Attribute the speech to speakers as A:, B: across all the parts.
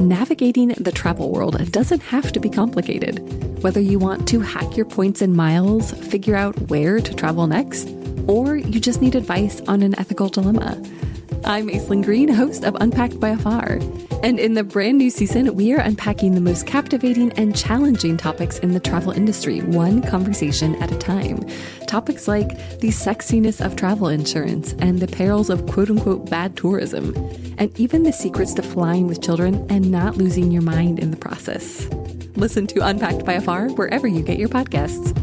A: navigating the travel world doesn't have to be complicated. Whether you want to hack your points and miles, figure out where to travel next, or you just need advice on an ethical dilemma. I'm Aislyn Greene, host of Unpacked by Afar. And in the brand new season, we are unpacking the most captivating and challenging topics in the travel industry, one conversation at a time. Topics like the sexiness of travel insurance and the perils of quote unquote bad tourism, and even the secrets to flying with children and not losing your mind in the process. Listen to Unpacked by Afar wherever you get your podcasts.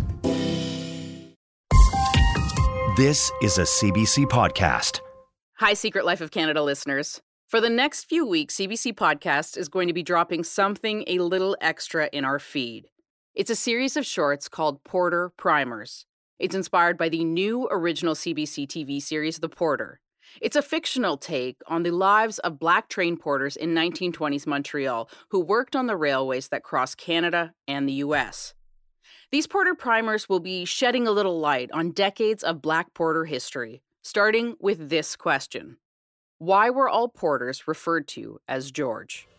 B: This is a CBC podcast.
C: Hi, Secret Life of Canada listeners. For the next few weeks, CBC Podcast is going to be dropping something a little extra in our feed. It's a series of shorts called Porter Primers. It's inspired by the new original CBC TV series, The Porter. It's a fictional take on the lives of black train porters in 1920s Montreal who worked on the railways that cross Canada and the US. These Porter Primers will be shedding a little light on decades of black porter history, starting with this question why were all porters referred to as George?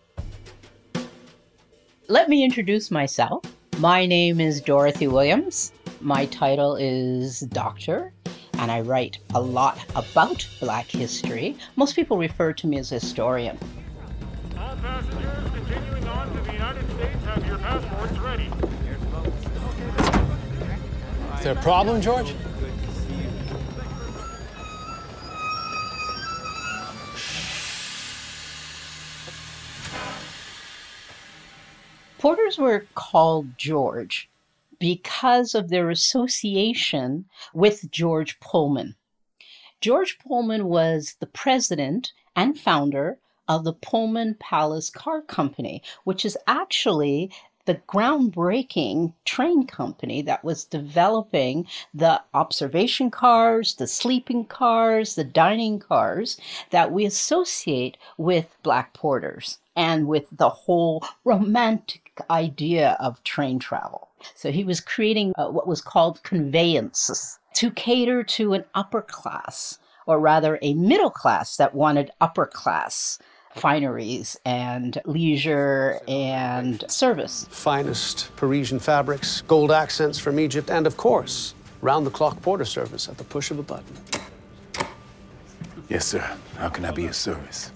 D: Let me introduce myself. My name is Dorothy Williams. My title is Doctor, and I write a lot about Black history. Most people refer to me as a historian.
E: All passengers continuing on to the United States have your passports ready.
F: Is there a problem, George?
D: Porters were called George because of their association with George Pullman. George Pullman was the president and founder of the Pullman Palace Car Company, which is actually the groundbreaking train company that was developing the observation cars, the sleeping cars, the dining cars that we associate with black porters and with the whole romantic idea of train travel. So he was creating uh, what was called conveyances to cater to an upper class, or rather a middle class that wanted upper class fineries and leisure and service.
F: Finest Parisian fabrics, gold accents from Egypt, and of course, round the clock porter service at the push of a button.
G: Yes, sir. How can I be of service?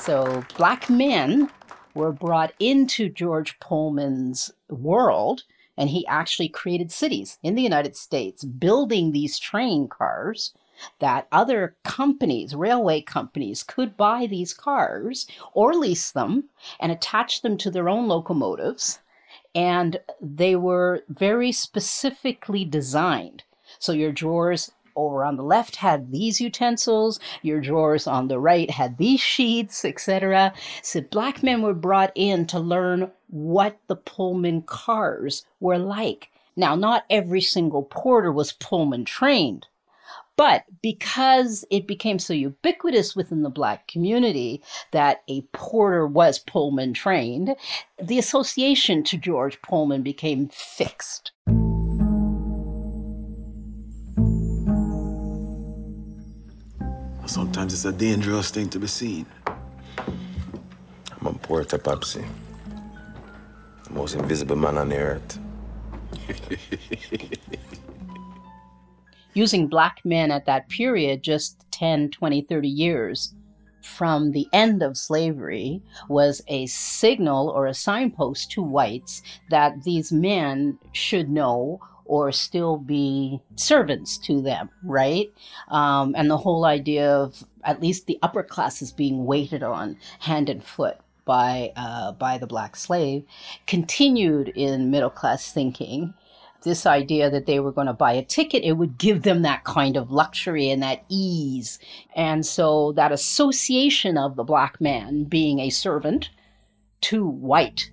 D: So black men were brought into George Pullman's world, and he actually created cities in the United States, building these train cars that other companies, railway companies, could buy these cars or lease them and attach them to their own locomotives. And they were very specifically designed. So your drawers over on the left had these utensils, your drawers on the right had these sheets, etc. So black men were brought in to learn what the Pullman cars were like. Now, not every single porter was Pullman trained, but because it became so ubiquitous within the black community that a porter was Pullman trained, the association to George Pullman became fixed.
G: Sometimes it's a dangerous thing to be seen.
H: I'm a Porter Popsy. The most invisible man on the earth.
D: Using black men at that period, just 10, 20, 30 years from the end of slavery, was a signal or a signpost to whites that these men should know or still be servants to them, right? Um, and the whole idea of at least the upper classes being waited on hand and foot by uh, by the black slave continued in middle class thinking. This idea that they were going to buy a ticket, it would give them that kind of luxury and that ease. And so that association of the black man being a servant to white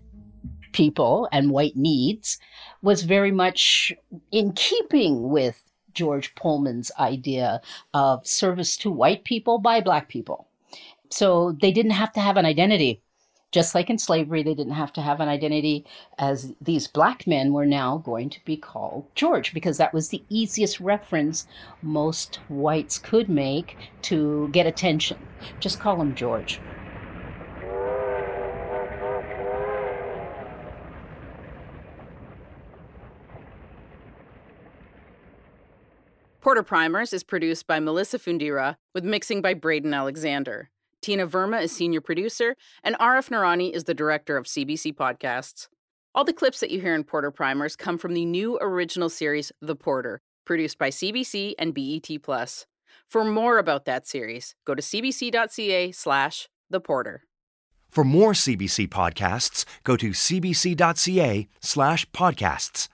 D: people and white needs was very much in keeping with George Pullman's idea of service to white people by black people. So they didn't have to have an identity. Just like in slavery, they didn't have to have an identity, as these black men were now going to be called George, because that was the easiest reference most whites could make to get attention. Just call him George.
C: Porter Primers is produced by Melissa Fundira with mixing by Braden Alexander. Tina Verma is senior producer, and Arif Nurani is the director of CBC Podcasts. All the clips that you hear in Porter Primers come from the new original series, The Porter, produced by CBC and BET Plus. For more about that series, go to cbc.ca slash The Porter.
B: For more CBC podcasts, go to cbc.ca slash podcasts.